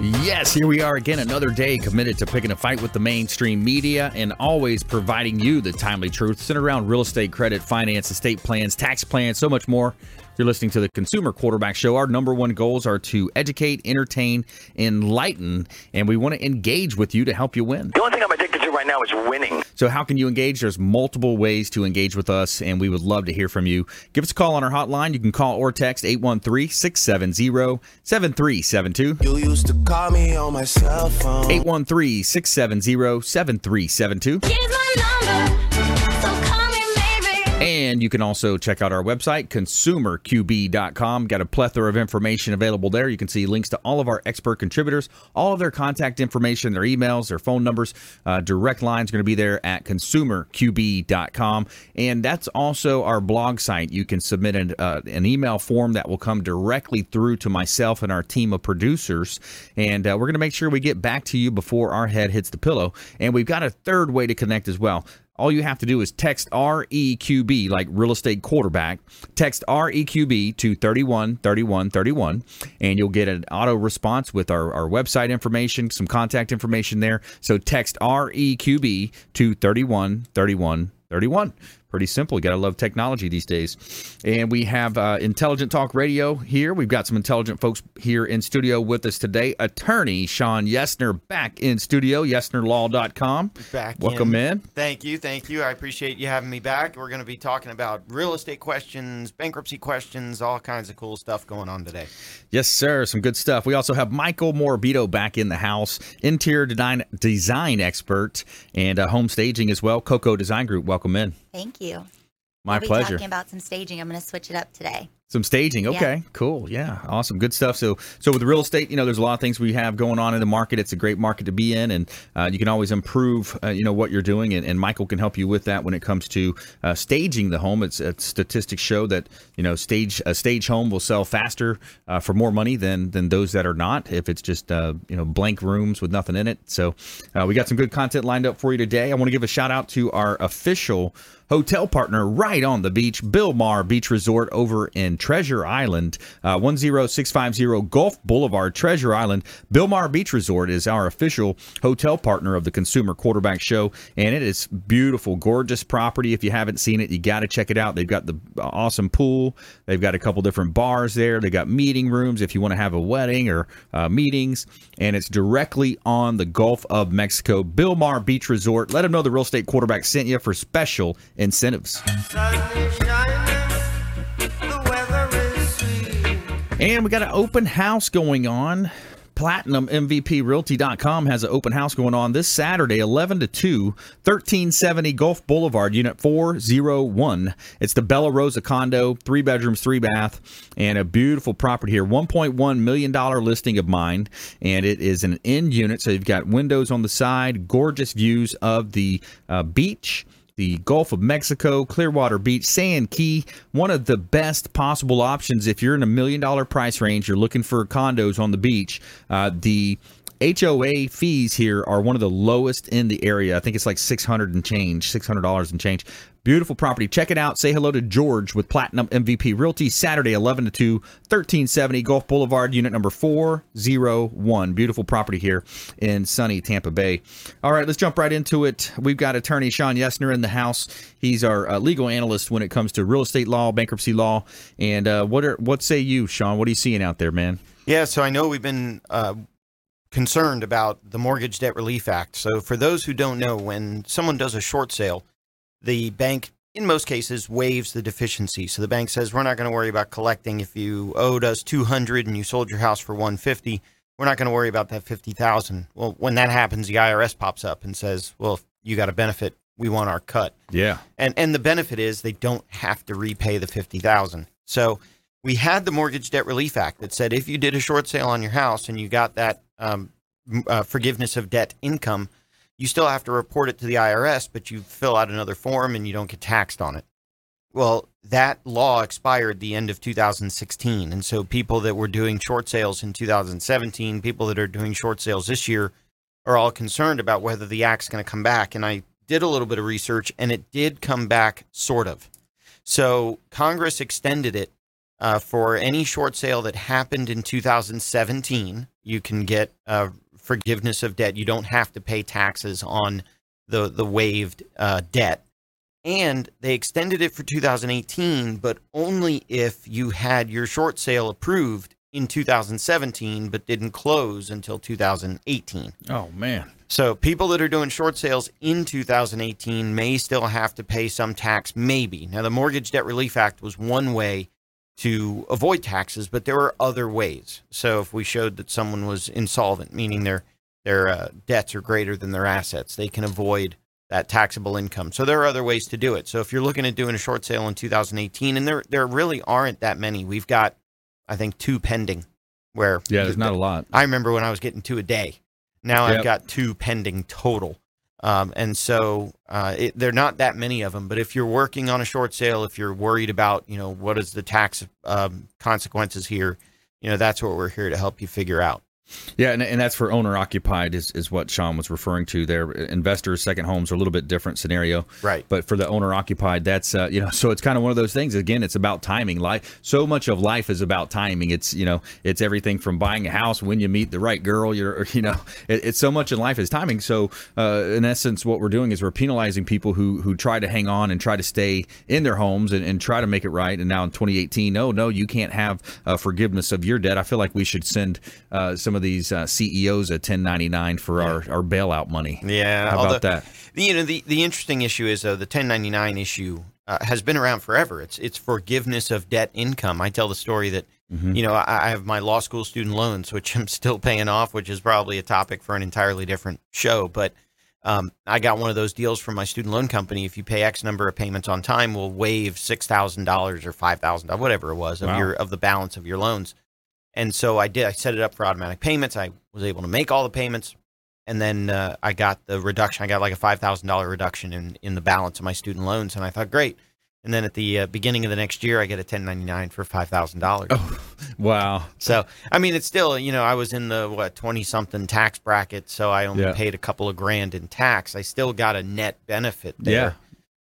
Yes, here we are again, another day committed to picking a fight with the mainstream media and always providing you the timely truth centered around real estate, credit, finance, estate plans, tax plans, so much more. You're listening to the Consumer Quarterback Show. Our number one goals are to educate, entertain, enlighten, and we want to engage with you to help you win. The only thing I'm addicted to right now is winning. So, how can you engage? There's multiple ways to engage with us, and we would love to hear from you. Give us a call on our hotline. You can call or text 813 670 7372. You used to call me on my cell phone. 813 670 7372. Here's my number, And you can also check out our website, consumerqb.com. Got a plethora of information available there. You can see links to all of our expert contributors, all of their contact information, their emails, their phone numbers, uh, direct lines going to be there at consumerqb.com. And that's also our blog site. You can submit an, uh, an email form that will come directly through to myself and our team of producers. And uh, we're going to make sure we get back to you before our head hits the pillow. And we've got a third way to connect as well. All you have to do is text REQB, like real estate quarterback. Text REQB to 31 31 31, and you'll get an auto response with our, our website information, some contact information there. So text REQB to 31 31 31. Pretty simple. You got to love technology these days. And we have uh, Intelligent Talk Radio here. We've got some intelligent folks here in studio with us today. Attorney Shawn Yesner back in studio, yesnerlaw.com. back Welcome in. Thank you, thank you. I appreciate you having me back. We're going to be talking about real estate questions, bankruptcy questions, all kinds of cool stuff going on today. Yes, sir. Some good stuff. We also have Michael Morabito back in the house, interior design, design expert and uh, home staging as well. Coco Design Group. Welcome in. Thank you. My we'll pleasure. Talking about some staging. I'm going to switch it up today. Some staging. Okay, cool. Yeah, awesome. Good stuff. So, so with real estate, you know, there's a lot of things we have going on in the market. It's a great market to be in, and uh, you can always improve, uh, you know, what you're doing. And, and Michael can help you with that when it comes to uh, staging the home. It's, it's statistics show that you know, stage a stage home will sell faster uh, for more money than than those that are not. If it's just uh, you know blank rooms with nothing in it. So, uh, we got some good content lined up for you today. I want to give a shout out to our official hotel partner right on the beach, Bilmar Beach Resort over in Treasure Island, uh, 10650 Gulf Boulevard, Treasure Island. Bilmar Beach Resort is our official hotel partner of the Consumer Quarterback Show, and it is beautiful, gorgeous property. If you haven't seen it, you got to check it out. They've got the awesome pool. They've got a couple different bars there. they've got meeting rooms if you want to have a wedding or uh, meetings, and it's directly on the Gulf of Mexico. Bilmar Beach Resort. Let them know the real estate quarterback sent you for special incentives. And we got an open house going on. Platinum MVP Realty.com has an open house going on this Saturday, 11 to 2, 1370 Gulf Boulevard, Unit 401. It's the Bella Rosa condo, three bedrooms, three bath, and a beautiful property here. $1.1 million listing of mine, and it is an end unit. So you've got windows on the side, gorgeous views of the uh, beach the Gulf of Mexico, Clearwater Beach, Sand Key, one of the best possible options if you're in a million dollar price range, you're looking for condos on the beach. Uh, the HOA fees here are one of the lowest in the area. I think it's like 600 and change, $600 and change. Beautiful property. Check it out. Say hello to George with Platinum MVP Realty Saturday 11 to 2, 1370 Gulf Boulevard, unit number 401. Beautiful property here in sunny Tampa Bay. All right, let's jump right into it. We've got attorney Shawn Yesner in the house. He's our uh, legal analyst when it comes to real estate law, bankruptcy law, and uh, what are what say you, Shawn? What are you seeing out there, man? Yeah, so I know we've been uh, concerned about the Mortgage Debt Relief Act. So, for those who don't know, when someone does a short sale, the bank, in most cases, waives the deficiency. So the bank says, "We're not going to worry about collecting if you owed us 200 and you sold your house for 150. We're not going to worry about that 50,000." Well, when that happens, the IRS pops up and says, "Well, you got a benefit. We want our cut." Yeah. And and the benefit is they don't have to repay the 50,000. So we had the Mortgage Debt Relief Act that said if you did a short sale on your house and you got that um, uh, forgiveness of debt income, you still have to report it to the IRS, but you fill out another form and you don't get taxed on it. Well, that law expired the end of 2016. And so people that were doing short sales in 2017, people that are doing short sales this year, are all concerned about whether the act's going to come back. And I did a little bit of research and it did come back, sort of. So Congress extended it uh, for any short sale that happened in 2017. You can get uh, forgiveness of debt. You don't have to pay taxes on the the waived uh, debt. And they extended it for 2018, but only if you had your short sale approved in 2017, but didn't close until 2018. Oh man. So people that are doing short sales in 2018 may still have to pay some tax, maybe. Now, the Mortgage Debt Relief Act was one way to avoid taxes, but there are other ways. So if we showed that someone was insolvent, meaning their their uh, debts are greater than their assets, they can avoid that taxable income. So there are other ways to do it. So if you're looking at doing a short sale in 2018, and there there really aren't that many, we've got I think two pending. Where Yeah, there's not a lot. I remember when I was getting two a day. Now Yep. I've got two pending total. Um, and so uh, it, they're not that many of them. But if you're working on a short sale, if you're worried about, you know, what is the tax um, consequences here, you know, that's what we're here to help you figure out. Yeah, and, and that's for owner occupied is, is what Shawn was referring to there. Investors, second homes are a little bit different scenario. Right. But for the owner occupied, that's uh, you know, so it's kind of one of those things. Again, it's about timing. Life, so much of life is about timing. It's you know, it's everything from buying a house when you meet the right girl. You're you know, it, it's so much in life is timing. So uh, in essence, what we're doing is we're penalizing people who who try to hang on and try to stay in their homes and, and try to make it right. And now in 2018, no, no, you can't have uh, forgiveness of your debt. I feel like we should send uh, some of these uh, CEOs a 1099 for our, our bailout money. Yeah. How although- about that? You know, the, the interesting issue is, though, the 1099 issue uh, has been around forever. It's it's forgiveness of debt income. I tell the story that, Mm-hmm. you know, I, I have my law school student loans, which I'm still paying off, which is probably a topic for an entirely different show. But um, I got one of those deals from my student loan company. If you pay X number of payments on time, we'll waive six thousand dollars or five thousand dollars, whatever it was, of Wow. your of the balance of your loans. And so I did. I set it up for automatic payments. I was able to make all the payments, and then uh, I got the reduction. I got like a five thousand dollar reduction in in the balance of my student loans, and I thought, great. And then at the uh, beginning of the next year, I get a ten ninety nine for five thousand dollars. Wow. So I mean, it's still you know I was in the what twenty something tax bracket, so I only Yeah. paid a couple of grand in tax. I still got a net benefit Yeah. there.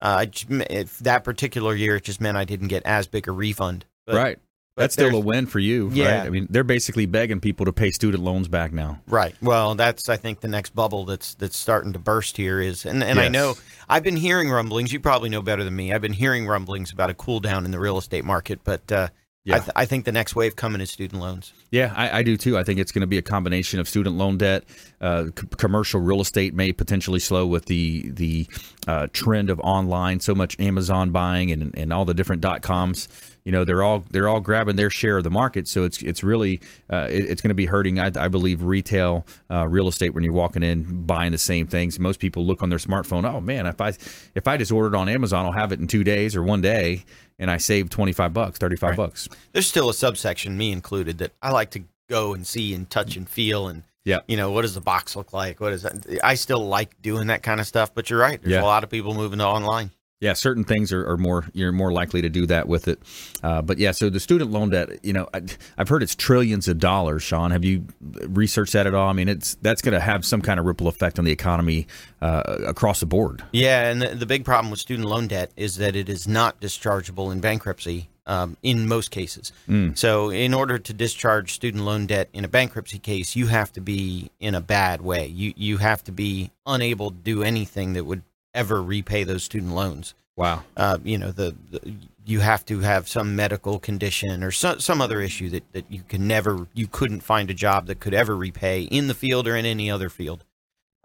Uh, I if that particular year, it just meant I didn't get as big a refund. But- right. That's still a win for you. Yeah. Right? I mean, they're basically begging people to pay student loans back now. Right. Well, that's I think the next bubble that's that's starting to burst here is, and and I know I've been hearing rumblings. You probably know better than me. I've been hearing rumblings about a cool down in the real estate market, but uh, Yeah. I, th- I think the next wave coming is student loans. Yeah, I, I do too. I think it's going to be a combination of student loan debt, uh, c- commercial real estate may potentially slow with the the uh, trend of online. So much Amazon buying and, and all the different dot coms. You know, they're all they're all grabbing their share of the market. So it's it's really uh, it- it's going to be hurting. I, I believe retail uh, real estate when you're walking in buying the same things. Most people look on their smartphone. Oh man, if I if I just ordered on Amazon, I'll have it in two days or one day, and I saved twenty five bucks, thirty five bucks. There's still a subsection, me included, that I like to go and see and touch and feel and Yeah. you know what does the box look like? What is that? I still like doing that kind of stuff. But you're right. There's Yeah. a lot of people moving to online. Yeah, certain things are, are more you're more likely to do that with it. Uh, but yeah, so the student loan debt, you know, I, I've heard it's trillions of dollars. Shawn, have you researched that at all? I mean, it's that's going to have some kind of ripple effect on the economy uh, across the board. Yeah, and the, the big problem with student loan debt is that it is not dischargeable in bankruptcy um, in most cases. So, in order to discharge student loan debt in a bankruptcy case, you have to be in a bad way. You you have to be unable to do anything that would ever repay those student loans. Wow. Uh, you know, the, the you have to have some medical condition or some some other issue that, that you can never you couldn't find a job that could ever repay in the field or in any other field.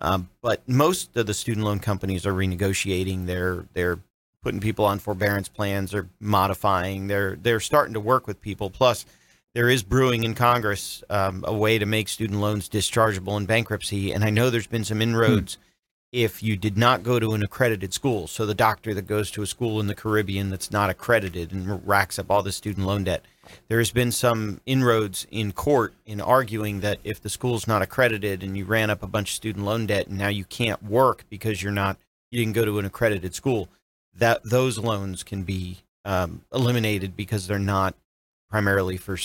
Um, but most of the student loan companies are renegotiating. They're they're putting people on forbearance plans. They're modifying. They're they're starting to work with people. Plus, there is brewing in Congress um, a way to make student loans dischargeable in bankruptcy. And I know there's been some inroads if you did not go to an accredited school. So the doctor that goes to a school in the Caribbean that's not accredited and racks up all the student loan debt. There has been some inroads in court in arguing that if the school's not accredited and you ran up a bunch of student loan debt and now you can't work because you're not you didn't go to an accredited school, that those loans can be um, eliminated because they're not primarily for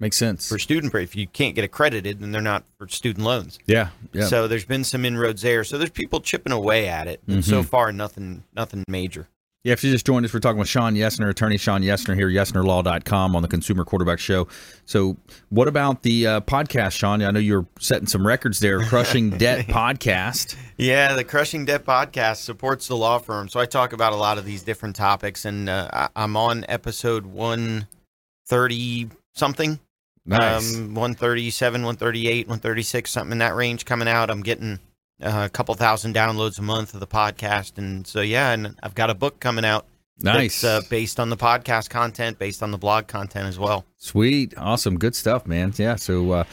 Makes sense. for student. If you can't get accredited, then they're not for student loans. yeah. Yeah. So there's been some inroads there. So there's people chipping away at it. But so far, nothing, nothing major. Yeah, if you just joined us, we're talking with Shawn Yesner, attorney Shawn Yesner here, yesnerlaw.com on the Consumer Quarterback Show. So, what about the uh, podcast, Shawn? I know you're setting some records there, Crushing Debt Podcast. Yeah, the Crushing Debt podcast supports the law firm. So I talk about a lot of these different topics, and uh, I'm on episode 130 something. Nice. Um, 137, 138, 136, something in that range coming out. I'm getting uh, a couple thousand downloads a month of the podcast. And so, yeah, and I've got a book coming out. Nice. Uh, based on the podcast content, based on the blog content as well. Sweet, awesome, good stuff, man. Yeah, so uh,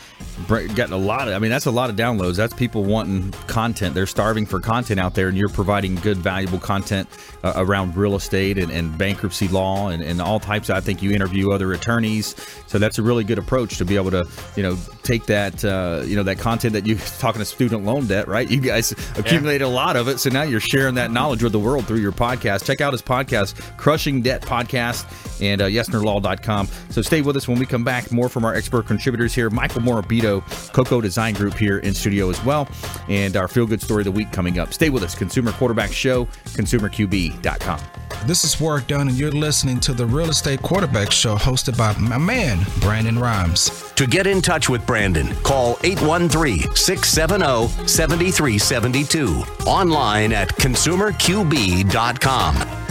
getting a lot of. I mean, that's a lot of downloads. That's people wanting content. They're starving for content out there, and you're providing good, valuable content uh, around real estate and, and bankruptcy law and, and all types. I think you interview other attorneys, so that's a really good approach to be able to, you know, take that, uh, you know, that content that you talking to student loan debt, right? You guys accumulated a lot of it, so now you're sharing that knowledge with the world through your podcast. Check out his podcast, Crushing Debt Podcast, and uh, yesnerlaw.com. So stay with us when we come back. More from our expert contributors here, Michael Morabito, Coco Design Group here in studio as well, and our feel good story of the week coming up. Stay with us, Consumer Quarterback Show, consumerqb.com. This is Warrick Dunn, and you're listening to the Real Estate Quarterback Show hosted by my man, Brandon Rhymes. To get in touch with Brandon, call 813 670 7372. Online at consumerqb.com.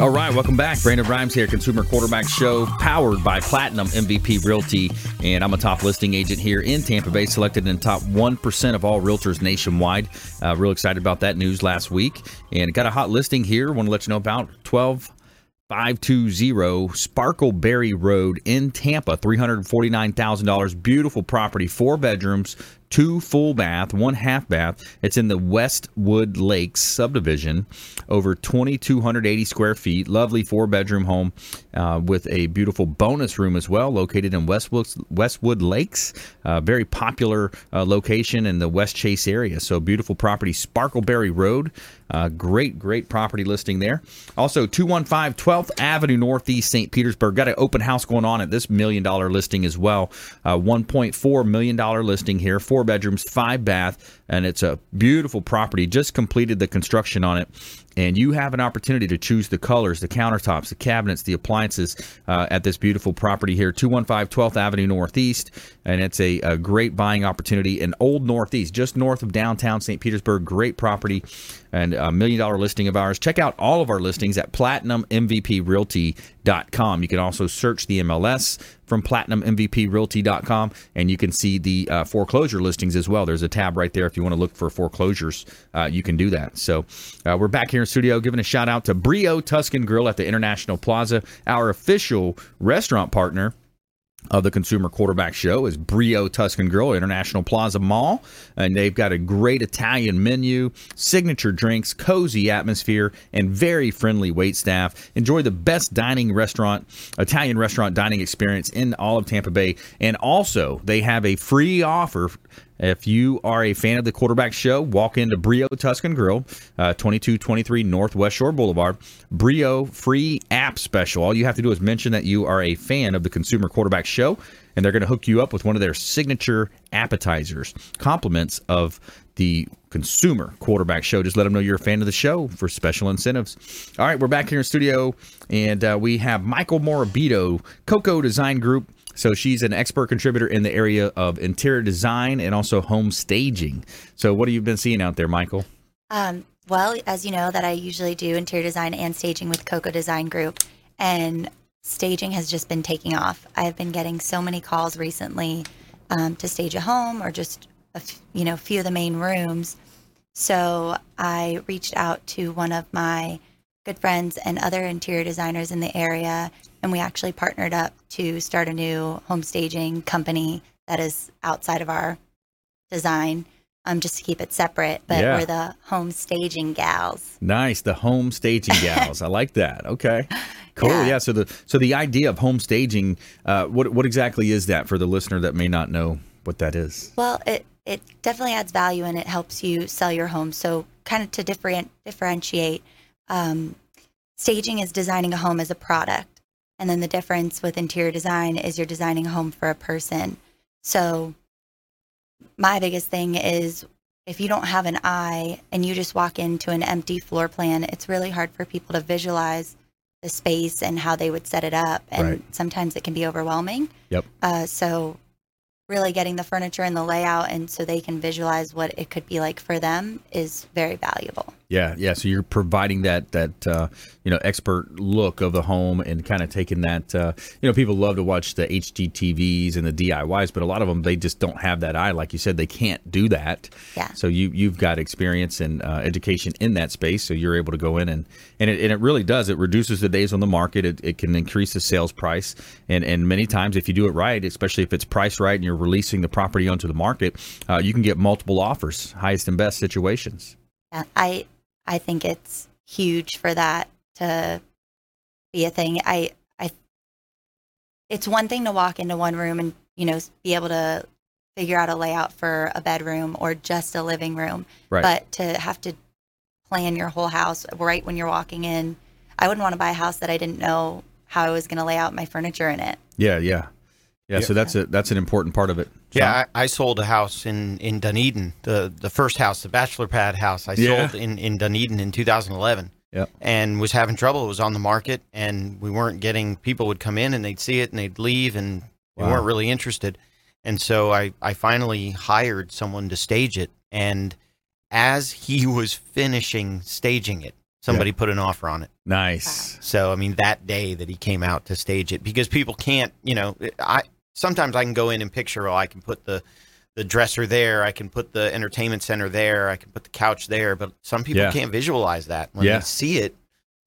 All right, welcome back. Brandon Rhymes here, Consumer Quarterback Show, powered by Platinum MVP Realty. And I'm a top listing agent here in Tampa Bay, selected in top 1% of all realtors nationwide. Uh, real excited about that news last week. And got a hot listing here. Want to let you know about 12. 520 Sparkleberry Road in Tampa, $349,000. Beautiful property, four bedrooms, two full bath, one half bath. It's in the Westwood Lakes subdivision, over 2,280 square feet. Lovely four bedroom home uh, with a beautiful bonus room as well, located in Westwood, Westwood Lakes. Uh, very popular uh, location in the Westchase area. So, beautiful property, Sparkleberry Road. Uh, great, great property listing there. Also, 215 12th Avenue Northeast, St. Petersburg. Got an open house going on at this million dollar listing as well. Uh, $1.4 million listing here, four bedrooms, five bath, and it's a beautiful property. Just completed the construction on it. And you have an opportunity to choose the colors, the countertops, the cabinets, the appliances uh, at this beautiful property here, 215 12th Avenue Northeast. And it's a, a great buying opportunity in Old Northeast, just north of downtown St. Petersburg. Great property and a million dollar listing of ours. Check out all of our listings at platinummvprealty.com. You can also search the MLS from platinummvprealty.com and you can see the uh, foreclosure listings as well. There's a tab right there if you want to look for foreclosures. Uh, you can do that. So uh, we're back here in studio giving a shout out to Brio Tuscan Grill at the International Plaza, our official restaurant partner of the Consumer Quarterback Show is Brio Tuscan Grill, International Plaza Mall. And they've got a great Italian menu, signature drinks, cozy atmosphere, and very friendly wait staff. Enjoy the best dining restaurant, Italian restaurant dining experience in all of Tampa Bay. And also, they have a free offer. If you are a fan of the quarterback show, walk into Brio Tuscan Grill, uh, 2223 Northwest Shore Boulevard. Brio free app special. All you have to do is mention that you are a fan of the Consumer Quarterback Show, and they're going to hook you up with one of their signature appetizers, compliments of the Consumer Quarterback Show. Just let them know you're a fan of the show for special incentives. All right, we're back here in studio, and uh, we have Michael Morabito, Coco Design Group. So she's an expert contributor in the area of interior design and also home staging. So what have you been seeing out there, Michael? Um, well, as you know, that I usually do interior design and staging with Coco Design Group, and staging has just been taking off. I have been getting so many calls recently um, to stage a home or just a f- you know few of the main rooms. So I reached out to one of my good friends and other interior designers in the area, and we actually partnered up to start a new home staging company that is outside of our design, um, just to keep it separate. But Yeah. we're the home staging gals. Nice, the home staging gals. I like that. Okay, cool. Yeah. Yeah. So the so the idea of home staging, uh, what what exactly is that for the listener that may not know what that is? Well, it it definitely adds value and it helps you sell your home. So, kind of to different differentiate, um, staging is designing a home as a product, and then the difference with interior design is you're designing a home for a person. So, my biggest thing is if you don't have an eye and you just walk into an empty floor plan, it's really hard for people to visualize the space and how they would set it up, and Right. sometimes it can be overwhelming. Yep. Uh, so, really getting the furniture and the layout, and so they can visualize what it could be like for them, is very valuable. Yeah, yeah. So you're providing that that uh, you know expert look of the home and kind of taking that. Uh, you know, people love to watch the HGTVs and the DIYs, but a lot of them they just don't have that eye. Like you said, they can't do that. Yeah. So you you've got experience and uh, education in that space, so you're able to go in and and it, and it really does. It reduces the days on the market. It, it can increase the sales price, and and many times if you do it right, especially if it's priced right and you're releasing the property onto the market, uh, you can get multiple offers, highest and best situations. I I think it's huge for that to be a thing. I I it's one thing to walk into one room and you know be able to figure out a layout for a bedroom or just a living room, Right. but to have to plan your whole house right when you're walking in, I wouldn't want to buy a house that I didn't know how I was going to lay out my furniture in it. Yeah, yeah, yeah. So that's a that's an important part of it. Yeah, I, I sold a house in, in Dunedin, the the first house, the bachelor pad house. I Yeah. sold in, in Dunedin in 2011. Yep. And was having trouble. It was on the market, and we weren't getting. People would come in and they'd see it and they'd leave, and we Wow. weren't really interested. And so I I finally hired someone to stage it. And as he was finishing staging it, somebody put an offer on it. nice. So I mean that day that he came out to stage it because people can't, you know, I sometimes I can go in and picture oh I can put the the dresser there, I can put the entertainment center there, I can put the couch there, but some people Yeah. can't visualize that when Yeah. they see it.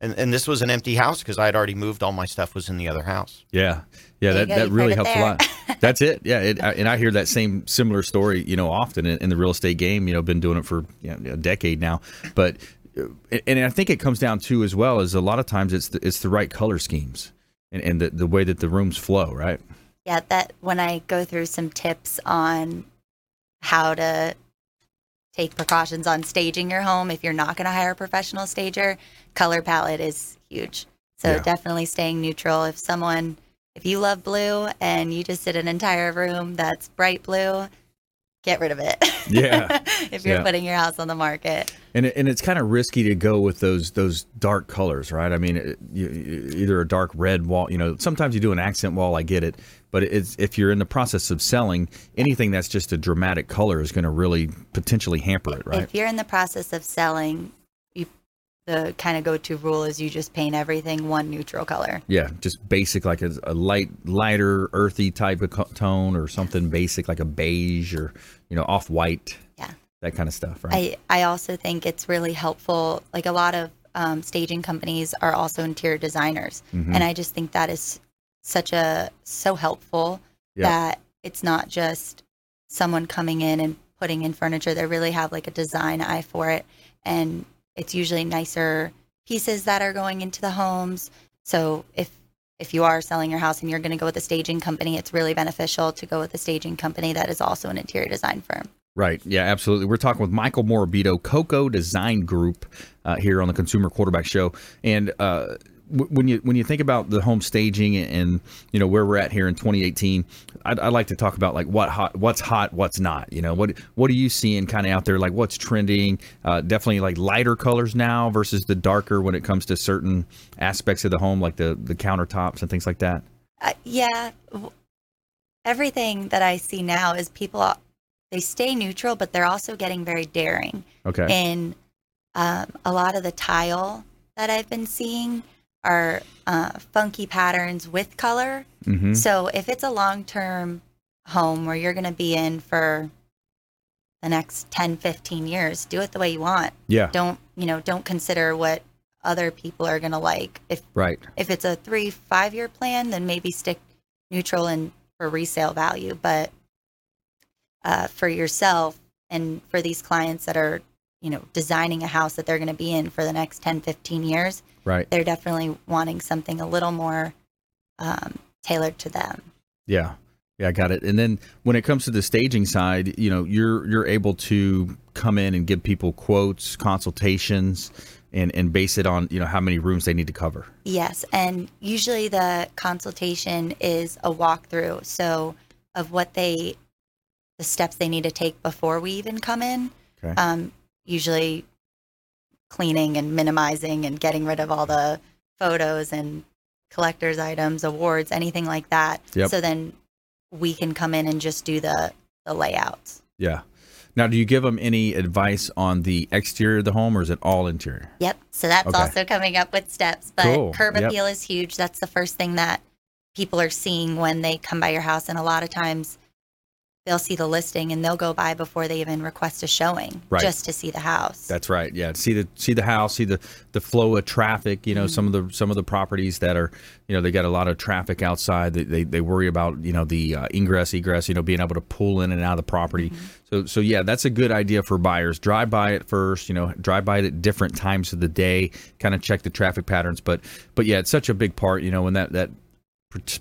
And and this was an empty house because I had already moved all my stuff was in the other house. Yeah, yeah. There That go, that really helps it a lot. That's it. Yeah, it, I, and I hear that same similar story, you know, often in, in the real estate game. You know, been doing it for you know, a decade now, but uh, and I think it comes down to as well as a lot of times it's the, it's the right color schemes and, and the the way that the rooms flow, right? Yeah, that when I go through some tips on how to take precautions on staging your home if you're not going to hire a professional stager, color palette is huge. So Yeah. definitely staying neutral. If someone, if you love blue and you just did an entire room that's bright blue, get rid of it. Yeah. if you're Yeah. putting your house on the market. And it, and it's kind of risky to go with those those dark colors, right? I mean, it, you, either a dark red wall. You know, sometimes you do an accent wall. I get it, but it's if you're in the process of selling anything that's just a dramatic color is going to really potentially hamper it, right? If you're in the process of selling, the kind of go-to rule is you just paint everything one neutral color. Yeah, just basic, like a, a light, lighter, earthy type of co- tone, or something basic like a beige or you know off white. Yeah. that kind of stuff, right? I, I also think it's really helpful. Like a lot of um, staging companies are also interior designers. Mhm. And I just think that is such a, so helpful Yeah. that it's not just someone coming in and putting in furniture. They really have like a design eye for it. And it's usually nicer pieces that are going into the homes. So if, if you are selling your house and you're going to go with a staging company, it's really beneficial to go with a staging company that is also an interior design firm. Right. Yeah, absolutely. We're talking with Michael Morabito, Coco Design Group, uh, here on the Consumer Quarterback Show. And uh, when you when you think about the home staging and you know where we're at here in 2018, I'd, I'd like to talk about like what hot, what's hot, what's not. You know, what what are you seeing kind of out there? Like what's trending? Uh, definitely like lighter colors now versus the darker when it comes to certain aspects of the home, like the the countertops and things like that. Uh, yeah, everything that I see now is people they stay neutral, but they're also getting very daring. Okay. And um, a lot of the tile that I've been seeing are uh, funky patterns with color. Mm-hmm. So if it's a long term home where you're going to be in for the next 10, 15 years, do it the way you want. Yeah. Don't, you know, don't consider what other people are going to like. If Right. if it's a 3 5 year plan, then maybe stick neutral and for resale value, but uh, for yourself and for these clients that are, you know, designing a house that they're going to be in for the next 10, 15 years, Right. they're definitely wanting something a little more um, tailored to them. Yeah. Yeah, I got it. And then when it comes to the staging side, you know, you're you're able to come in and give people quotes, consultations, and and base it on you know how many rooms they need to cover. Yes, and usually the consultation is a walkthrough, so of what they, the steps they need to take before we even come in. Okay. Um, usually, cleaning and minimizing and getting rid of all the photos and collectors' items, awards, anything like that. Yep. So then we can come in and just do the the layouts. Yeah. Now, do you give them any advice on the exterior of the home, or is it all interior? Yep. So that's Okay. also coming up with steps. But Cool. curb Yep. appeal is huge. That's the first thing that people are seeing when they come by your house. And a lot of times they'll see the listing and they'll go by before they even request a showing Right. just to see the house. That's right. Yeah, see the see the house, see the the flow of traffic. You know, some of the some of the properties that are, you know, they got a lot of traffic outside. They they, they worry about you know the uh, ingress egress. You know, being able to pull in and out of the property. So so yeah, that's a good idea for buyers. Drive by it first. You know, drive by it at different times of the day. Kind of check the traffic patterns. But but yeah, it's such a big part. You know, when that that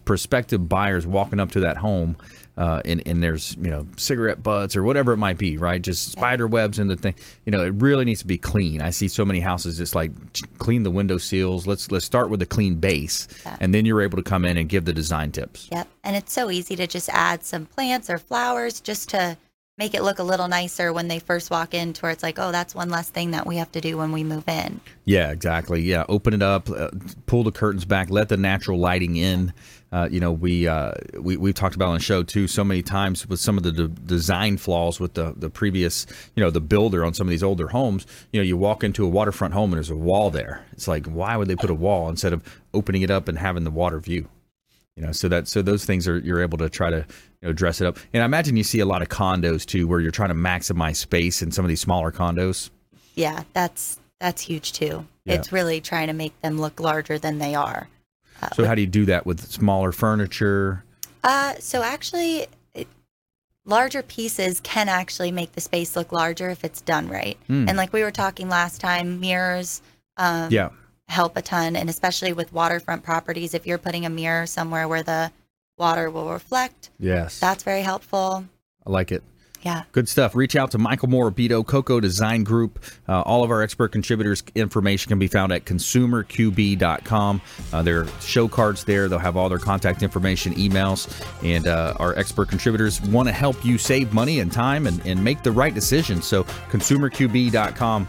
prospective buyers walking up to that home uh, and, and there's you know cigarette butts or whatever it might be right? Just spider webs in the thing. You know it really needs to be clean. I see so many houses just like clean the window seals. Let's let's start with a clean base and then you're able to come in and give the design tips. Yep. And it's so easy to just add some plants or flowers just to make it look a little nicer when they first walk in to where it's like, oh, that's one less thing that we have to do when we move in. Yeah, exactly. Yeah, open it up, uh, pull the curtains back, let the natural lighting in. Uh, you know, we uh, we we've talked about on the show too so many times with some of the de- design flaws with the the previous, you know, the builder on some of these older homes. You know, you walk into a waterfront home and there's a wall there. It's like, why would they put a wall instead of opening it up and having the water view? You know, so that so those things are you're able to try to you know dress it up. And I imagine you see a lot of condos too, where you're trying to maximize space in some of these smaller condos. Yeah, that's that's huge too. Yeah. It's really trying to make them look larger than they are. So how do you do that with smaller furniture? Uh, so actually, it, larger pieces can actually make the space look larger if it's done right. And like we were talking last time, mirrors um, Yeah. help a ton, and especially with waterfront properties, if you're putting a mirror somewhere where the water will reflect, Yes. that's very helpful. I like it. Yeah. Good stuff. Reach out to Michael Morabito, Coco Design Group. Uh, all of our expert contributors' information can be found at consumerqb.com. Uh, there are show cards there. They'll have all their contact information, emails, and uh, our expert contributors want to help you save money and time and, and make the right decision. So, consumerqb.com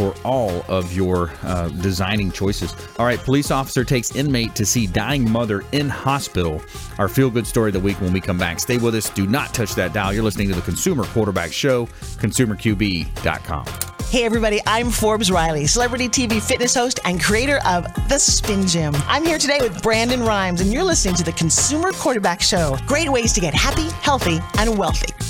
for all of your uh, designing choices. All right, police officer takes inmate to see dying mother in hospital. Our feel good story of the week when we come back. Stay with us. Do not touch that dial. You're listening to the Consumer Quarterback Show, consumerqb.com. Hey everybody, I'm Forbes Riley, celebrity TV fitness host and creator of The Spin Gym. I'm here today with Brandon Rhymes, and you're listening to the Consumer Quarterback Show. Great ways to get happy, healthy, and wealthy.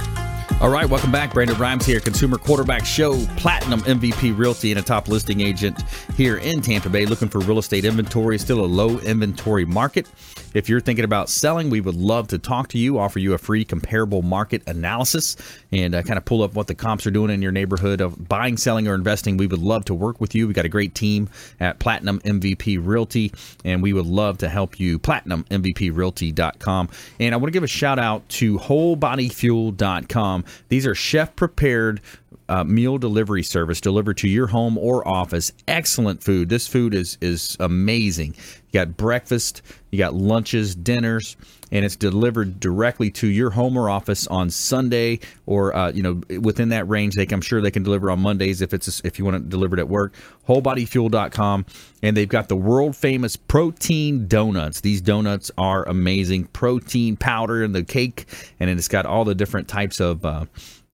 All right, welcome back. Brandon Rhymes here, Consumer Quarterback Show, Platinum MVP Realty, and a top listing agent here in Tampa Bay. Looking for real estate inventory, still a low inventory market. If you're thinking about selling, we would love to talk to you, offer you a free comparable market analysis, and uh, kind of pull up what the comps are doing in your neighborhood of buying, selling, or investing. We would love to work with you. We got a great team at Platinum MVP Realty, and we would love to help you. PlatinumMVPRealty.com. And I want to give a shout out to WholeBodyFuel.com. These are chef prepared uh, meal delivery service delivered to your home or office. Excellent food. This food is is amazing. You got breakfast, you got lunches, dinners, and it's delivered directly to your home or office on Sunday or uh, you know within that range. They, I'm sure they can deliver on Mondays if it's if you want it delivered at work. WholeBodyFuel.com, and they've got the world famous protein donuts. These donuts are amazing. Protein powder in the cake, and it's got all the different types of. Uh,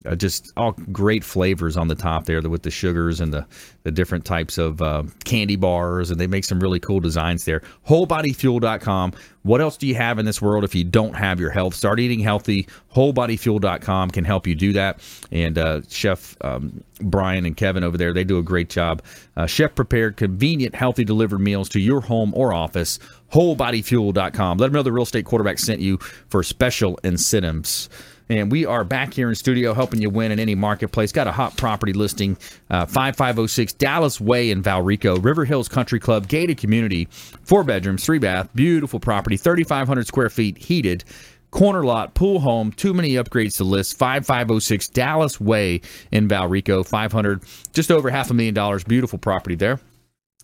uh, just all great flavors on the top there with the sugars and the, the different types of uh, candy bars and they make some really cool designs there. wholebodyfuel.com what else do you have in this world if you don't have your health? Start eating healthy. wholebodyfuel.com can help you do that. And uh, chef um, brian and kevin over there they do a great job. Uh, chef prepared convenient healthy delivered meals to your home or office. wholebodyfuel.com let them know the real estate quarterback sent you for special incentives and we are back here in studio helping you win in any marketplace. Got a hot property listing, uh, 5506 Dallas Way in Valrico, River Hills Country Club, gated community, four bedrooms, three bath, beautiful property, 3,500 square feet, heated. Corner lot, pool home, too many upgrades to list. 5506 Dallas Way in Valrico, 500, just over half a million dollars. Beautiful property there.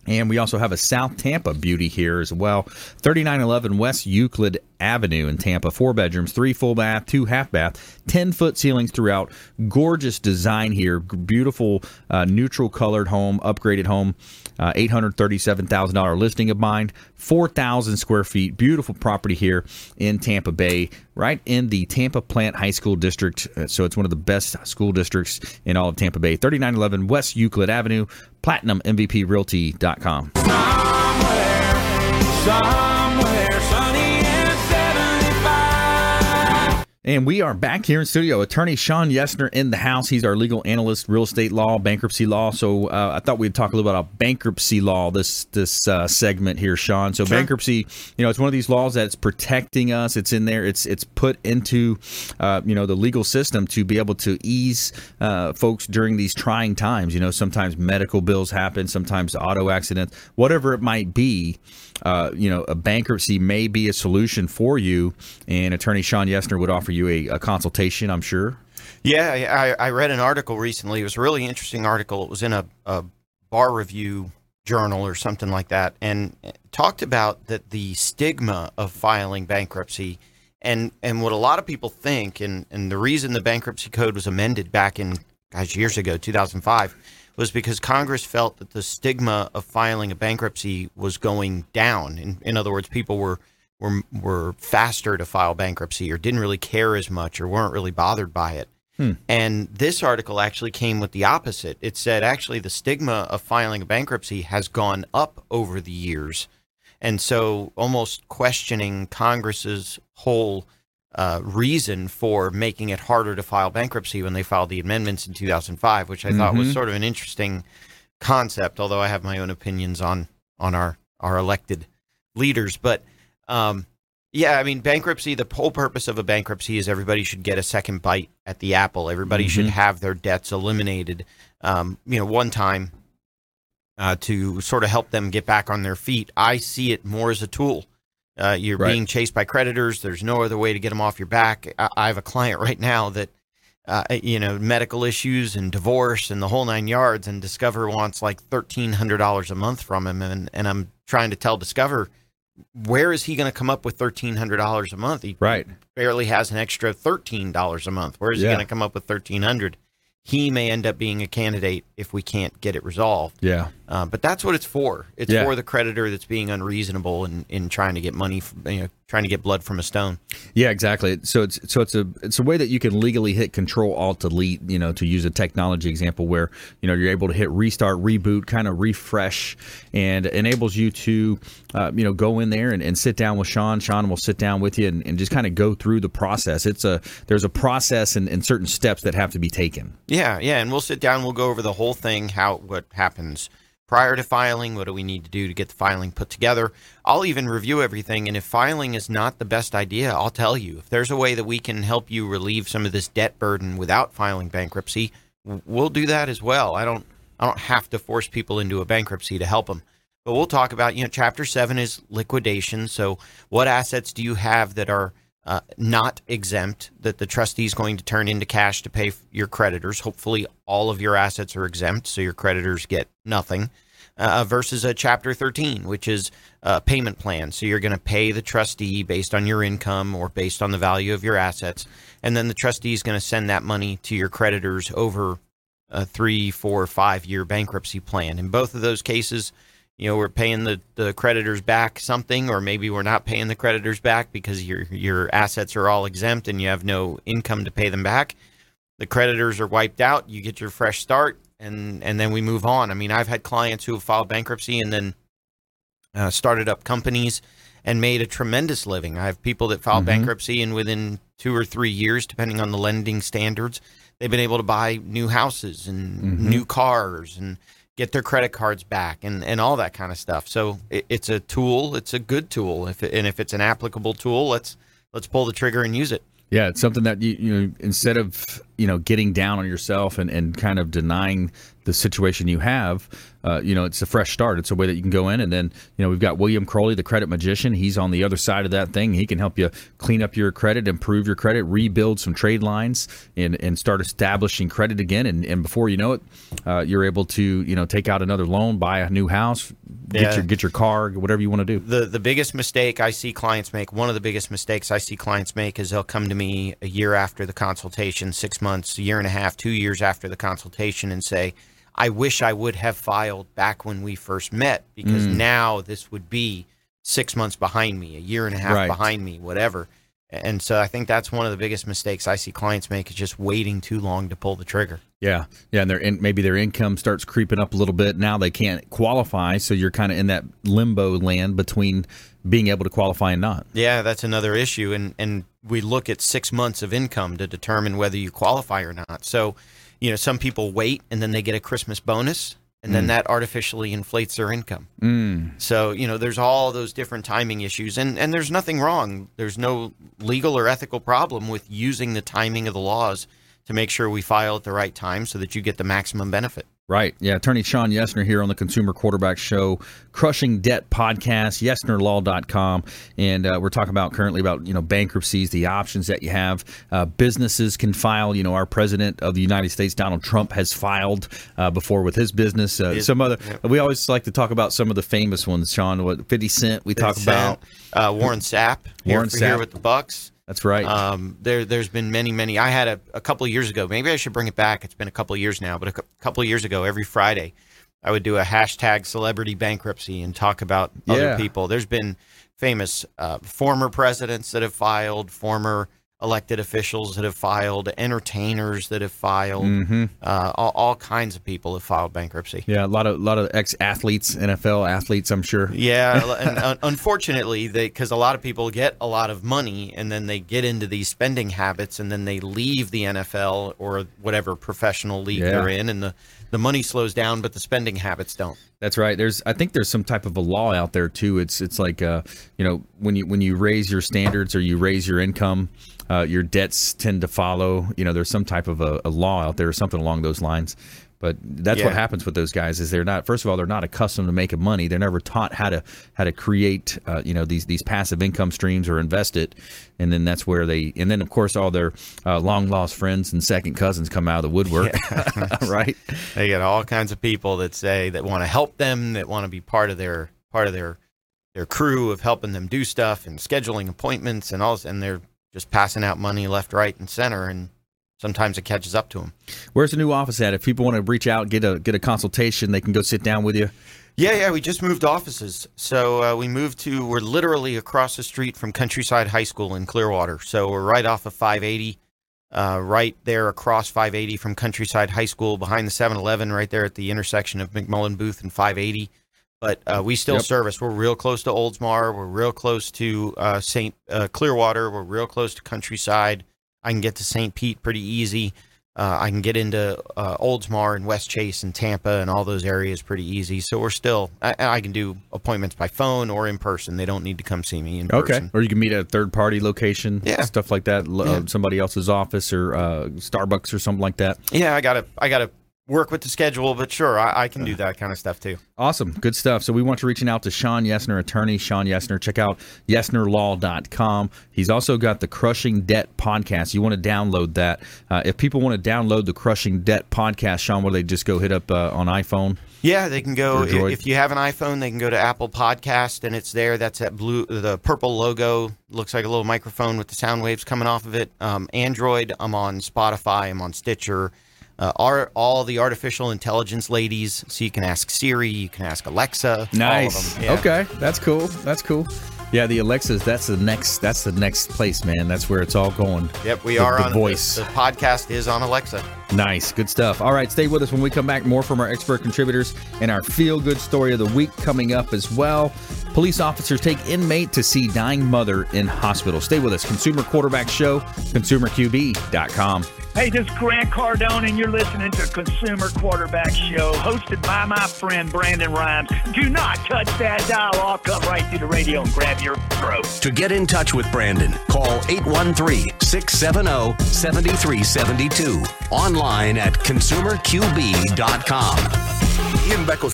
And we also have a South Tampa beauty here as well. 3911 West Euclid Avenue in Tampa. Four bedrooms, three full bath, two half bath, 10 foot ceilings throughout. Gorgeous design here. Beautiful uh, neutral colored home, upgraded home. Uh, $837,000 listing of mine. 4,000 square feet. Beautiful property here in Tampa Bay, right in the Tampa Plant High School District. Uh, So it's one of the best school districts in all of Tampa Bay. 3911 West Euclid Avenue, PlatinumMVPRealty.com. Somewhere sunny And we are back here in studio. Attorney Shawn Yesner in the house. He's our legal analyst, real estate law, bankruptcy law. So uh, I thought we'd talk a little bit about bankruptcy law this this uh, segment here, Shawn. So bankruptcy, you know, it's one of these laws that's protecting us. It's in there. It's it's put into uh, you know the legal system to be able to ease uh, folks during these trying times. You know, sometimes medical bills happen, sometimes auto accidents, whatever it might be. Uh, you know, a bankruptcy may be a solution for you, and Attorney Shawn Yesner would offer you a, a consultation. I'm sure. Yeah, I, I read an article recently. It was a really interesting article. It was in a, a bar review journal or something like that, and talked about that the stigma of filing bankruptcy, and and what a lot of people think, and and the reason the bankruptcy code was amended back in guys years ago, 2005, was because Congress felt that the stigma of filing a bankruptcy was going down. In, in other words, people were were were faster to file bankruptcy or didn't really care as much or weren't really bothered by it. Hmm. And this article actually came with the opposite. It said actually the stigma of filing a bankruptcy has gone up over the years. And so almost questioning Congress's whole uh, reason for making it harder to file bankruptcy when they filed the amendments in 2005, which I thought was Mhm. sort of an interesting concept, although I have my own opinions on on our our elected leaders. But um, yeah, I mean, bankruptcy. The whole purpose of a bankruptcy is everybody should get a second bite at the apple. Everybody should Mhm. have their debts eliminated. Um, you know, one time uh, to sort of help them get back on their feet. I see it more as a tool. Uh, you're Right. being chased by creditors. There's no other way to get them off your back. I, I have a client right now that, uh, you know, medical issues and divorce and the whole nine yards, and Discover wants like thirteen hundred dollars a month from him, and and I'm trying to tell Discover, where is he going to come up with thirteen hundred dollars a month? He Right. barely has an extra thirteen dollars a month. Where is Yeah. he going to come up with thirteen hundred? He may end up being a candidate if we can't get it resolved. Yeah. Uh, but that's what it's for. It's Yeah. for the creditor that's being unreasonable in, in trying to get money, from, you know, trying to get blood from a stone. Yeah, exactly. So it's so it's a it's a way that you can legally hit Control Alt Delete. You know, to use a technology example where you know you're able to hit restart, reboot, kind of refresh, and enables you to uh, you know go in there and, and sit down with Shawn. Shawn will sit down with you and, and just kind of go through the process. It's a there's a process and, and certain steps that have to be taken. Yeah, yeah, and we'll sit down. We'll go over the whole thing. How what happens prior to filing? What do we need to do to get the filing put together? I'll even review everything. And if filing is not the best idea, I'll tell you. If there's a way that we can help you relieve some of this debt burden without filing bankruptcy, we'll do that as well. I don't I don't have to force people into a bankruptcy to help them. But we'll talk about, you know, chapter seven is liquidation. So, what assets do you have that are uh, not exempt that the trustee is going to turn into cash to pay your creditors? Hopefully, all of your assets are exempt, so your creditors get nothing. Uh, versus a chapter 13, which is a payment plan. So you're going to pay the trustee based on your income or based on the value of your assets. And then the trustee is going to send that money to your creditors over a three, four, five year bankruptcy plan. In both of those cases, you know, we're paying the, the creditors back something, or maybe we're not paying the creditors back because your your assets are all exempt and you have no income to pay them back. The creditors are wiped out. You get your fresh start, and and then we move on. I mean, I've had clients who have filed bankruptcy and then uh, started up companies and made a tremendous living. I have people that filed Mhm. bankruptcy and within two or three years, depending on the lending standards, they've been able to buy new houses and Mhm. new cars and get their credit cards back and, and all that kind of stuff. So it, it's a tool. It's a good tool. If it, and if it's an applicable tool, let's let's pull the trigger and use it. Yeah, it's something that you you know instead of you know getting down on yourself and, and kind of denying the situation you have, uh, you know, it's a fresh start. It's a way that you can go in and then you know we've got William Crowley, the credit magician. He's on the other side of that thing. He can help you clean up your credit, improve your credit, rebuild some trade lines, and and start establishing credit again. And, and before you know it, uh, you're able to you know take out another loan, buy a new house, get Yeah. your get your car, whatever you want to do. the the biggest mistake I see clients make, one of the biggest mistakes I see clients make is they'll come to me a year after the consultation, six months, a year and a half, two years after the consultation, and say, "I wish I would have filed back when we first met because Mm. now this would be six months behind me, a year and a half Right. behind me, whatever." And so I think that's one of the biggest mistakes I see clients make is just waiting too long to pull the trigger. Yeah, yeah, and their in, maybe their income starts creeping up a little bit. Now they can't qualify, so you're kind of in that limbo land between being able to qualify and not. Yeah, that's another issue, and and we look at six months of income to determine whether you qualify or not. So, you know, some people wait and then they get a Christmas bonus, and then Mm. that artificially inflates their income. Mm. So, you know, there's all those different timing issues, and and there's nothing wrong. There's no legal or ethical problem with using the timing of the laws to make sure we file at the right time so that you get the maximum benefit. Right. Yeah. Attorney Shawn Yesner here on the Consumer Quarterback Show, Crushing Debt Podcast, YesnerLaw.com. And uh, we're talking about currently about, you know, bankruptcies, the options that you have. Uh, businesses can file. You know, our president of the United States, Donald Trump, has filed uh, before with his business. Uh, some other, we always like to talk about some of the famous ones, Shawn. What, 50 Cent, we talk about. uh, Warren Sapp. Warren for here Sapp. with the Bucks. That's right. Um, there, there's been many, many. I had a, a couple of years ago. Maybe I should bring it back. It's been a couple of years now, but a cou- couple of years ago, every Friday, I would do a hashtag celebrity bankruptcy and talk about Yeah. other people. There's been famous uh, former presidents that have filed, former elected officials that have filed, entertainers that have filed. Mhm. Uh, all, all kinds of people have filed bankruptcy. Yeah, a lot of lot of ex athletes, NFL athletes, I'm sure. Yeah, and un- unfortunately, because a lot of people get a lot of money and then they get into these spending habits and then they leave the NFL or whatever professional league Yeah. they're in, and the the money slows down, but the spending habits don't. That's right. There's I think there's some type of a law out there too. It's it's like uh, you know when you when you raise your standards or you raise your income, uh, your debts tend to follow. You know, there's some type of a, a law out there or something along those lines. But that's what happens with those guys is they're not. First of all, they're not accustomed to making money. They're never taught how to how to create uh, you know these these passive income streams or invest it, and then that's where they. And then of course all their uh, long lost friends and second cousins come out of the woodwork, right? They get all kinds of people that say that want to help them, that want to be part of their part of their their crew of helping them do stuff and scheduling appointments and all, and they're just passing out money left, right, and center. And sometimes it catches up to them. Where's the new office at? If people want to reach out, get a get a consultation, they can go sit down with you. Yeah, yeah, we just moved offices. So uh, we moved to, we're literally across the street from Countryside High School in Clearwater. So we're right off of 580, uh, right there across 580 from Countryside High School, behind the 7 Eleven, right there at the intersection of McMullen Booth and 580. But uh, we still Yep. service. We're real close to Oldsmar. We're real close to uh, St. Uh, Clearwater. We're real close to Countryside. I can get to St. Pete pretty easy. Uh, I can get into uh, Oldsmar and Westchase and Tampa and all those areas pretty easy. So we're still, I, I can do appointments by phone or in person. They don't need to come see me in Okay. person. Or you can meet at a third party location, Yeah. stuff like that, uh, Yeah. somebody else's office or uh, Starbucks or something like that. Yeah, I gotta, I gotta work with the schedule, but sure, I, I can do that kind of stuff too. Awesome. Good stuff. So we want you reaching out to Shawn Yesner, attorney Shawn Yesner. Check out yesnerlaw.com. He's also got the Crushing Debt podcast. You want to download that. Uh, if people want to download the Crushing Debt podcast, Shawn, will they just go hit up uh, on iPhone? Yeah, they can go if you have an iPhone, they can go to Apple Podcast and it's there. That's that blue, the purple logo looks like a little microphone with the sound waves coming off of it. Um, Android, I'm on Spotify, I'm on Stitcher. Uh, are all the artificial intelligence ladies, so you can ask Siri, you can ask Alexa. all of Nice. them. Yeah. Okay, that's cool. That's cool. Yeah, the Alexas. That's the next. That's the next place, man. That's where it's all going. Yep, we The- are the on voice. The, the podcast is on Alexa. Nice, good stuff. All right, stay with us when we come back. More from our expert contributors and our feel good story of the week coming up as well. Police officers take inmate to see dying mother in hospital. Stay with us. Consumer Quarterback Show, consumerqb.com. Hey, this is Grant Cardone, and you're listening to Consumer Quarterback Show, hosted by my friend Brandon Rhymes. Do not touch that dial. I'll come right through the radio and grab your throat. To get in touch with Brandon, call 813 670 7372. Online at consumerqb.com. Ian Beckles.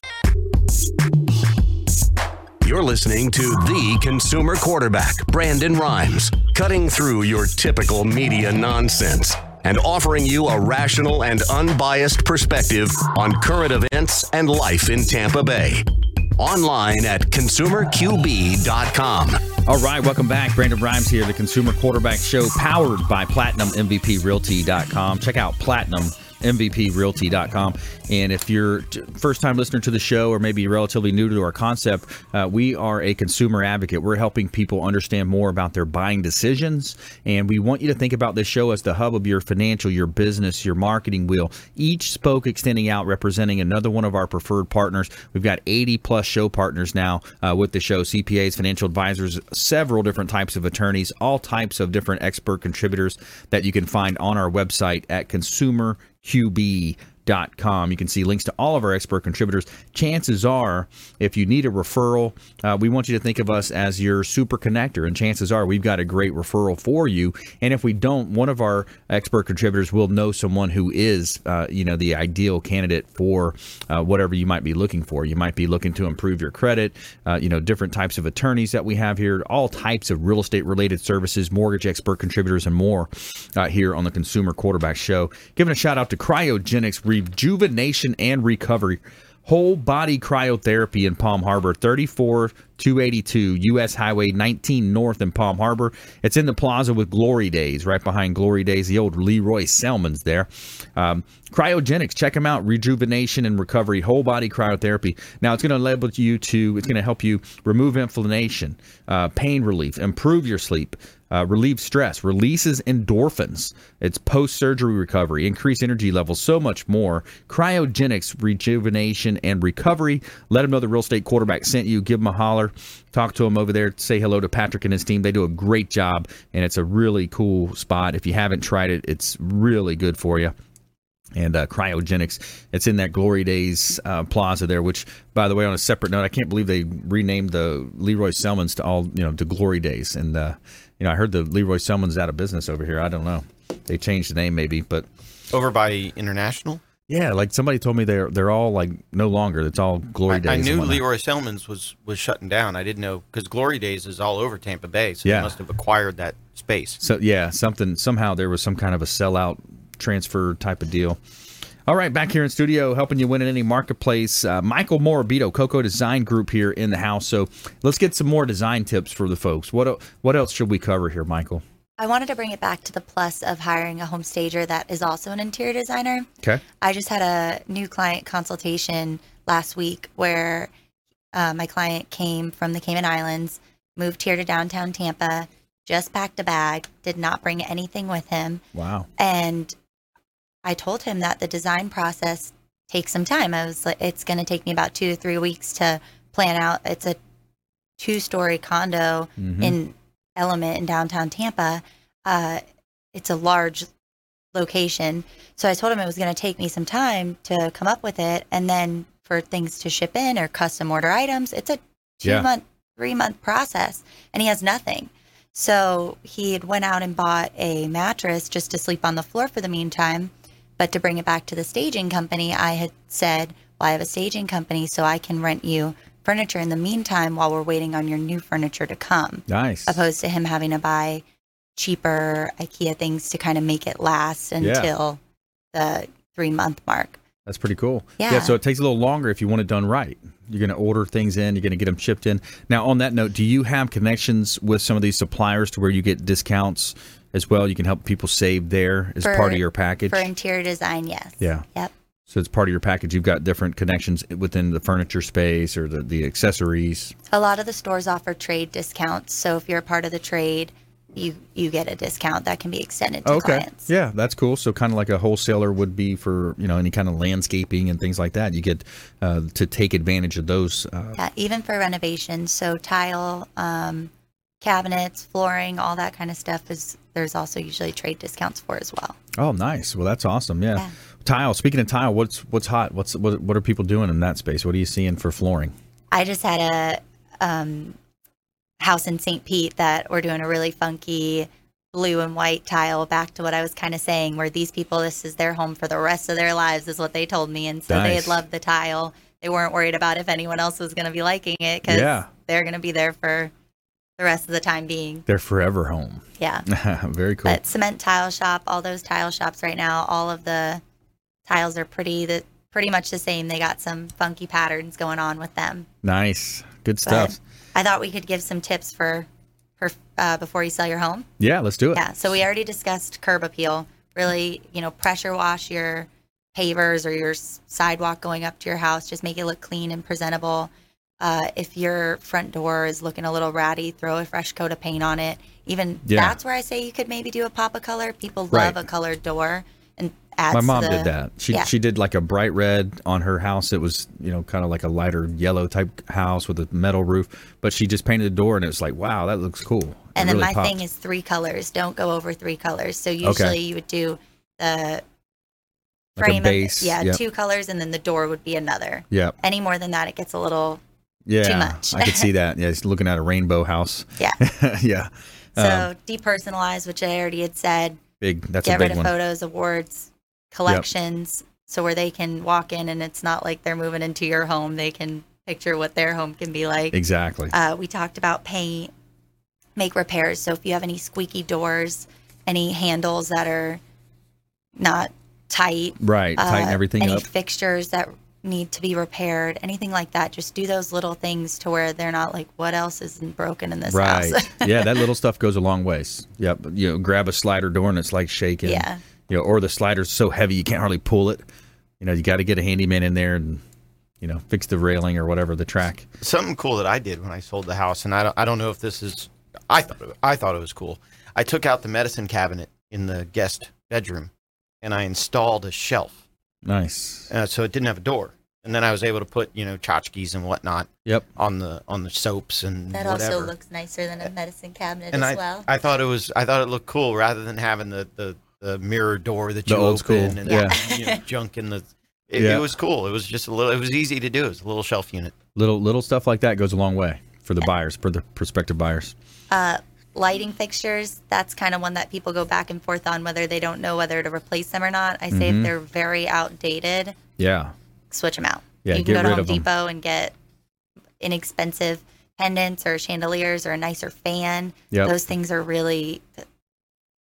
You're listening to the consumer quarterback, Brandon Rhymes, cutting through your typical media nonsense and offering you a rational and unbiased perspective on current events and life in Tampa Bay. Online at consumerqb.com. All right, welcome back. Brandon Rhymes here, the Consumer Quarterback Show, powered by PlatinumMVPRealty.com. Check out PlatinumMVPRealty.com. And if you're first time listener to the show or maybe relatively new to our concept, uh, we are a consumer advocate. We're helping people understand more about their buying decisions. And we want you to think about this show as the hub of your financial, your business, your marketing wheel. Each spoke extending out, representing another one of our preferred partners. We've got 80 plus show partners now uh, with the show CPAs, financial advisors, several different types of attorneys, all types of different expert contributors that you can find on our website at QB consumerqb.com. You can see links to all of our expert contributors. Chances are, if you need a referral, uh, we want you to think of us as your super connector. And chances are, we've got a great referral for you. And if we don't, one of our expert contributors will know someone who is, uh, you know, the ideal candidate for uh, whatever you might be looking for. You might be looking to improve your credit, uh, you know, different types of attorneys that we have here, all types of real estate related services, mortgage expert contributors, and more uh, here on the Consumer Quarterback Show. Giving a shout out to Cryogenics Rejuvenation and Recovery. Whole body cryotherapy in Palm Harbor, 34282 US Highway 19 North in Palm Harbor. It's in the plaza with Glory Days, right behind Glory Days, the old Lee Roy Selmon's there. Um, cryogenics, check them out. Rejuvenation and recovery, whole body cryotherapy. Now, it's going to enable you to, it's going to help you remove inflammation, uh, pain relief, improve your sleep, uh, relieve stress, releases endorphins. It's post surgery recovery, increase energy levels, so much more. Cryogenics, rejuvenation, and recovery. Let them know the real estate quarterback sent you. Give them a holler. Talk to them over there. Say hello to Patrick and his team. They do a great job, and it's a really cool spot. If you haven't tried it, it's really good for you and uh, cryogenics. It's in that Glory Days uh, Plaza there. Which, by the way, on a separate note, I can't believe they renamed the Lee Roy Selmon's to all you know to Glory Days. And uh, you know, I heard the Lee Roy Selmon's out of business over here. I don't know. They changed the name maybe, but Over by International. yeah, like somebody told me they're they're all like no longer. It's all Glory I, Days. I knew. Leroy Selman's was was shutting down. I didn't know because Glory Days is all over Tampa Bay, so Yeah. they must have acquired that space. So yeah, something somehow there was some kind of a sellout transfer type of deal. All right, back here in studio, helping you win in any marketplace. Uh, Michael Morabito, Coco Design Group here in the house. So let's get some more design tips for the folks. What what else should we cover here, Michael? I wanted to bring it back to the plus of hiring a home stager that is also an interior designer. Okay. I just had a new client consultation last week where uh, my client came from the Cayman Islands, moved here to downtown Tampa, just packed a bag, did not bring anything with him. Wow. And I told him that the design process takes some time. I was like, it's going to take me about two to three weeks to plan out. It's a two story condo Mhm. in Element in downtown Tampa. Uh, it's a large location. So I told him it was going to take me some time to come up with it. And then for things to ship in or custom order items, it's a two Yeah. month, three month process. And he has nothing. So he had went out and bought a mattress just to sleep on the floor for the meantime. But to bring it back to the staging company, I had said, well, I have a staging company, so I can rent you furniture in the meantime while we're waiting on your new furniture to come Nice. opposed to him having to buy cheaper IKEA things to kind of make it last Yeah. until the three month mark. That's pretty cool. Yeah. So it takes a little longer if you want it done right. You're going to order things in. You're going to get them shipped in. Now, on that note, do you have connections with some of these suppliers to where you get discounts as well? You can help people save there as For- part of your package. For interior design, yes. Yeah. Yep. So it's part of your package. You've got different connections within the furniture space or the, the accessories. A lot of the stores offer trade discounts. So if you're a part of the trade, you you get a discount that can be extended to okay. clients. Yeah, that's cool. So kind of like a wholesaler would be for you know any kind of landscaping and things like that. You get uh, to take advantage of those. Uh, Yeah, even for renovations. So tile, um, cabinets, flooring, all that kind of stuff is there's also usually trade discounts for as well. Oh, nice. Well, that's awesome. Yeah. Yeah. Tile. Speaking of tile, what's what's hot? What's what, what are people doing in that space? What are you seeing for flooring? I just had a um, house in St. Pete that we're doing a really funky blue and white tile back to what I was kind of saying, where these people, this is their home for the rest of their lives, is what they told me. And so they had loved the tile. They weren't worried about if anyone else was going to be liking it because Yeah. they're going to be there for the rest of the time being. They're forever home. Yeah. Very cool. But cement tile shop, all those tile shops right now, all of the tiles are pretty the pretty much the same. They got some funky patterns going on with them. nice. Good But stuff. I thought we could give some tips for, for uh, before you sell your home. Yeah, let's do it. Yeah. So we already discussed curb appeal. Really, you know, pressure wash your pavers or your sidewalk going up to your house. Just make it look clean and presentable. Uh, if your front door is looking a little ratty, throw a fresh coat of paint on it. Even Yeah. that's where I say you could maybe do a pop of color. People love Right. a colored door and adds My mom the- did that. She yeah. she did like a bright red on her house. It was you know kind of like a lighter yellow type house with a metal roof, but she just painted the door and it was like wow that looks cool. It And then really my popped. thing is three colors. Don't go over three colors. So usually you would do the Like frame base, of yeah, yep. two colors and then the door would be another. Yeah. Any more than that it gets a little yeah, much. I could see that. Yeah, he's looking at a rainbow house. yeah. yeah, So Um, depersonalize, which I already had said. big. That's Get a big rid of one. photos, awards, collections, so where they can walk in and it's not like they're moving into your home. They can picture what their home can be like. Exactly. Uh, we talked about paint, make repairs. So if you have any squeaky doors, any handles that are not tight, Right, tighten uh, everything any up. fixtures that need to be repaired, anything like that. Just do those little things to where they're not like, what else isn't broken in this Right. house? yeah, that little stuff goes a long ways. Yep. You know, grab a slider door and it's like shaking. Yeah. You know, or the slider's so heavy you can't hardly pull it. You know, you got to get a handyman in there and you know fix the railing or whatever the track. Something cool that I did when I sold the house, and I don't, I don't know if this is, I thought it, I thought it was cool. I took out the medicine cabinet in the guest bedroom, and I installed a shelf, Nice. uh, so it didn't have a door. And then I was able to put you know tchotchkes and whatnot Yep. on the on the soaps and that whatever. also looks nicer than a medicine cabinet and as I, well. I thought it was I thought it looked cool rather than having the the, the mirror door that The you old open school, and yeah. you know, junk in the. It, Yeah. it was cool. It was just a little. It was easy to do. It was a little shelf unit. Little little stuff like that goes a long way for the buyers, for the prospective buyers. Uh, lighting fixtures, that's kind of one that people go back and forth on whether they don't know whether to replace them or not. I say Mhm. if they're very outdated, Yeah. switch them out. Yeah, you can go to Home. Depot and get inexpensive pendants or chandeliers or a nicer fan. Yep. Those things are really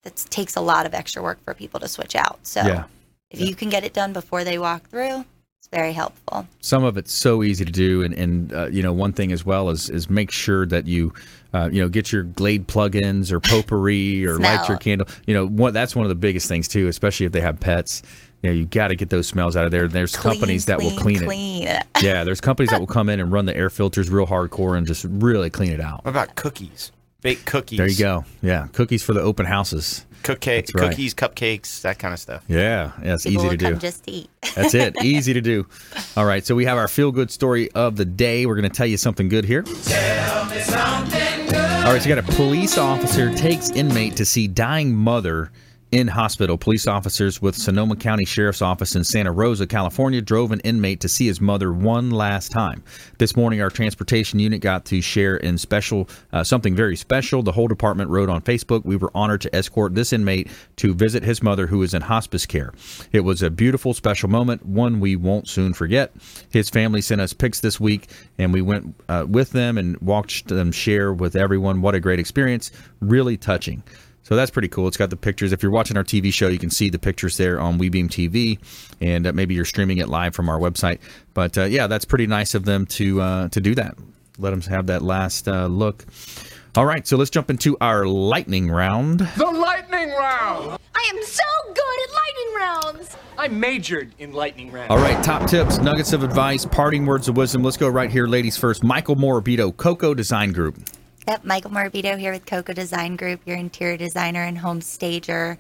that, takes a lot of extra work for people to switch out. So Yeah. if you can get it done before they walk through, it's very helpful. some of it's so easy to do and, and uh, you know one thing as well is is make sure that you uh, you know get your glade plugins or potpourri or light your candle. You know what that's one of the biggest things too especially if they have pets. You know you got to get those smells out of there. There's Clean, companies that will clean, clean, clean. it. Yeah there's companies that will come in and run the air filters real hardcore and just really clean it out. What about cookies? Baked cookies. there you go. Yeah cookies for the open houses Cookie, That's right. Cookies, cupcakes, that kind of stuff. yeah yeah it's People easy to come do just to eat. That's it. Easy to do. All right. So we have our feel good story of the day. We're going to tell you something good here. All right. So you got a police officer takes inmate to see dying mother in hospital. Police officers with Sonoma County Sheriff's Office in Santa Rosa, California, drove an inmate to see his mother one last time. This morning, our transportation unit got to share in special uh, something very special. The whole department wrote on Facebook, "We were honored to escort this inmate to visit his mother, who is in hospice care. It was a beautiful, special moment, one we won't soon forget." His family sent us pics this week, and we went uh, with them and watched them share with everyone. What a great experience! Really touching. So that's pretty cool. It's got the pictures. If you're watching our TV show, you can see the pictures there on WeBeam TV, and uh, maybe you're streaming it live from our website. But uh, yeah, that's pretty nice of them to uh, to do that. Let them have that last uh, look. All right, so let's jump into our lightning round. The lightning round! I am so good at lightning rounds. I majored in lightning rounds. All right, top tips, nuggets of advice, parting words of wisdom. Let's go right here, ladies first. Michael Morabito, Coco Design Group. Yep, Michael Morabito here with Coco Design Group, your interior designer and home stager.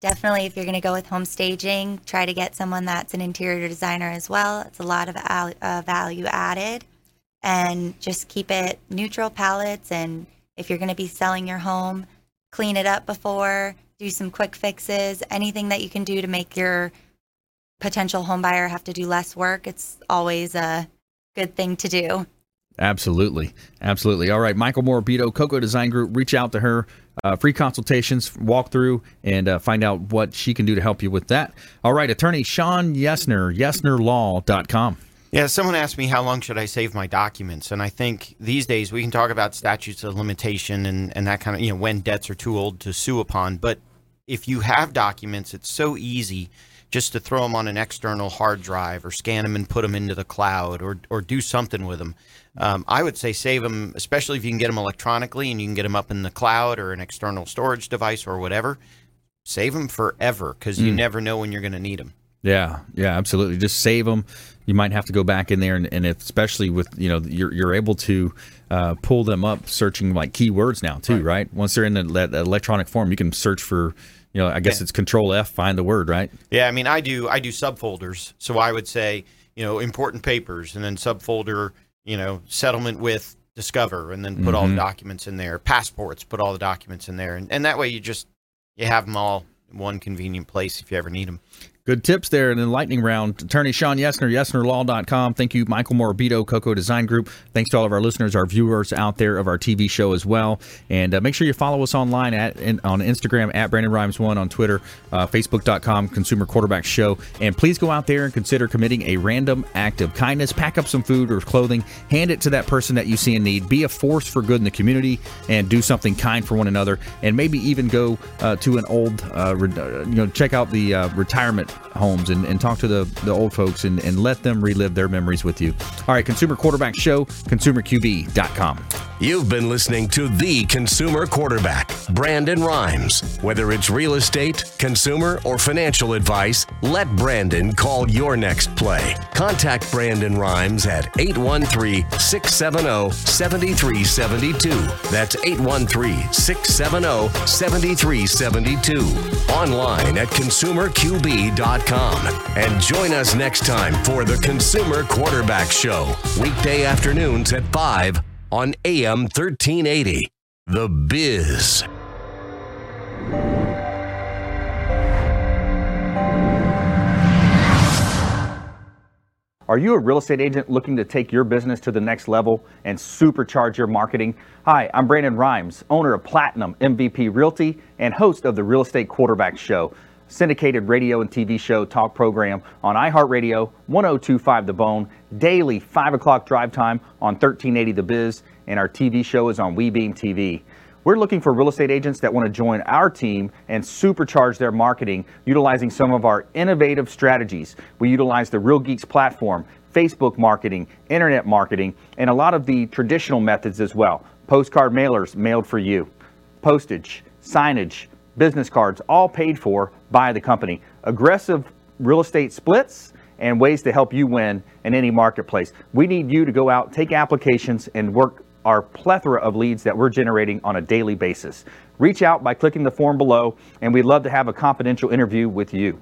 Definitely, if you're going to go with home staging, try to get someone that's an interior designer as well. It's a lot of al- uh, value added. And just keep it neutral palettes. And if you're going to be selling your home, clean it up before, do some quick fixes, anything that you can do to make your potential home buyer have to do less work. It's always a good thing to do. Absolutely. Absolutely. All right. Michael Morabito, Coco Design Group. Reach out to her. Uh, free consultations, walk through, and uh, find out what she can do to help you with that. All right. Attorney Shawn Yesner, YesnerLaw.com. Yeah, someone asked me how long should I save my documents, and I think these days we can talk about statutes of limitation and, and that kind of you know when debts are too old to sue upon. But if you have documents, it's so easy just to throw them on an external hard drive or scan them and put them into the cloud or or do something with them. Um, I would say save them, especially if you can get them electronically and you can get them up in the cloud or an external storage device or whatever. Save them forever because you Mm. never know when you're going to need them. Yeah, yeah, absolutely. Just save them. You might have to go back in there, and, and if, especially with you know you're you're able to uh, pull them up searching like keywords now too, right? Once they're in the, that electronic form, you can search for you know I guess it's Control F, find the word, right? Yeah, I mean, I do I do subfolders. So I would say, you know, important papers, and then subfolder, you know, settlement with Discover, and then put all the Mhm. documents in there. Passports, put all the documents in there, and, and that way you just you have them all in one convenient place if you ever need them. Good tips there in the lightning round. Attorney Shawn Yesner, YesnerLaw.com. Thank you, Michael Morabito, Coco Design Group. Thanks to all of our listeners, our viewers out there of our TV show as well. And uh, make sure you follow us online at in, on Instagram at Brandon Rhymes One, on Twitter, uh, Facebook.com, Consumer Quarterback Show. And please go out there and consider committing a random act of kindness. Pack up some food or clothing, hand it to that person that you see in need. Be a force for good in the community and do something kind for one another. And maybe even go uh, to an old, uh, uh, you know, check out the uh, retirement homes and, and talk to the, the old folks and, and let them relive their memories with you. All right, Consumer Quarterback Show, consumerqb.com. You've been listening to the consumer quarterback, Brandon Rhymes. Whether it's real estate, consumer, or financial advice, let Brandon call your next play. Contact Brandon Rhymes at 813 670 7372. That's 813 670 7372. Online at consumerqb.com. And join us next time for the Consumer Quarterback Show, weekday afternoons at 5 on AM 1380. The Biz. Are you a real estate agent looking to take your business to the next level and supercharge your marketing? Hi, I'm Brandon Rhymes, owner of Platinum MVP Realty and host of the Real Estate Quarterback Show, syndicated radio and TV show talk program on iHeartRadio, 1025 The Bone, daily 5 o'clock drive time on 1380 The Biz, and our TV show is on WeBeam TV. We're looking for real estate agents that want to join our team and supercharge their marketing utilizing some of our innovative strategies. We utilize the Real Geeks platform, Facebook marketing, internet marketing, and a lot of the traditional methods as well. Postcard mailers mailed for you, postage, signage, business cards, all paid for by the company. Aggressive real estate splits and ways to help you win in any marketplace. We need you to go out, take applications, and work our plethora of leads that we're generating on a daily basis. Reach out by clicking the form below, and we'd love to have a confidential interview with you.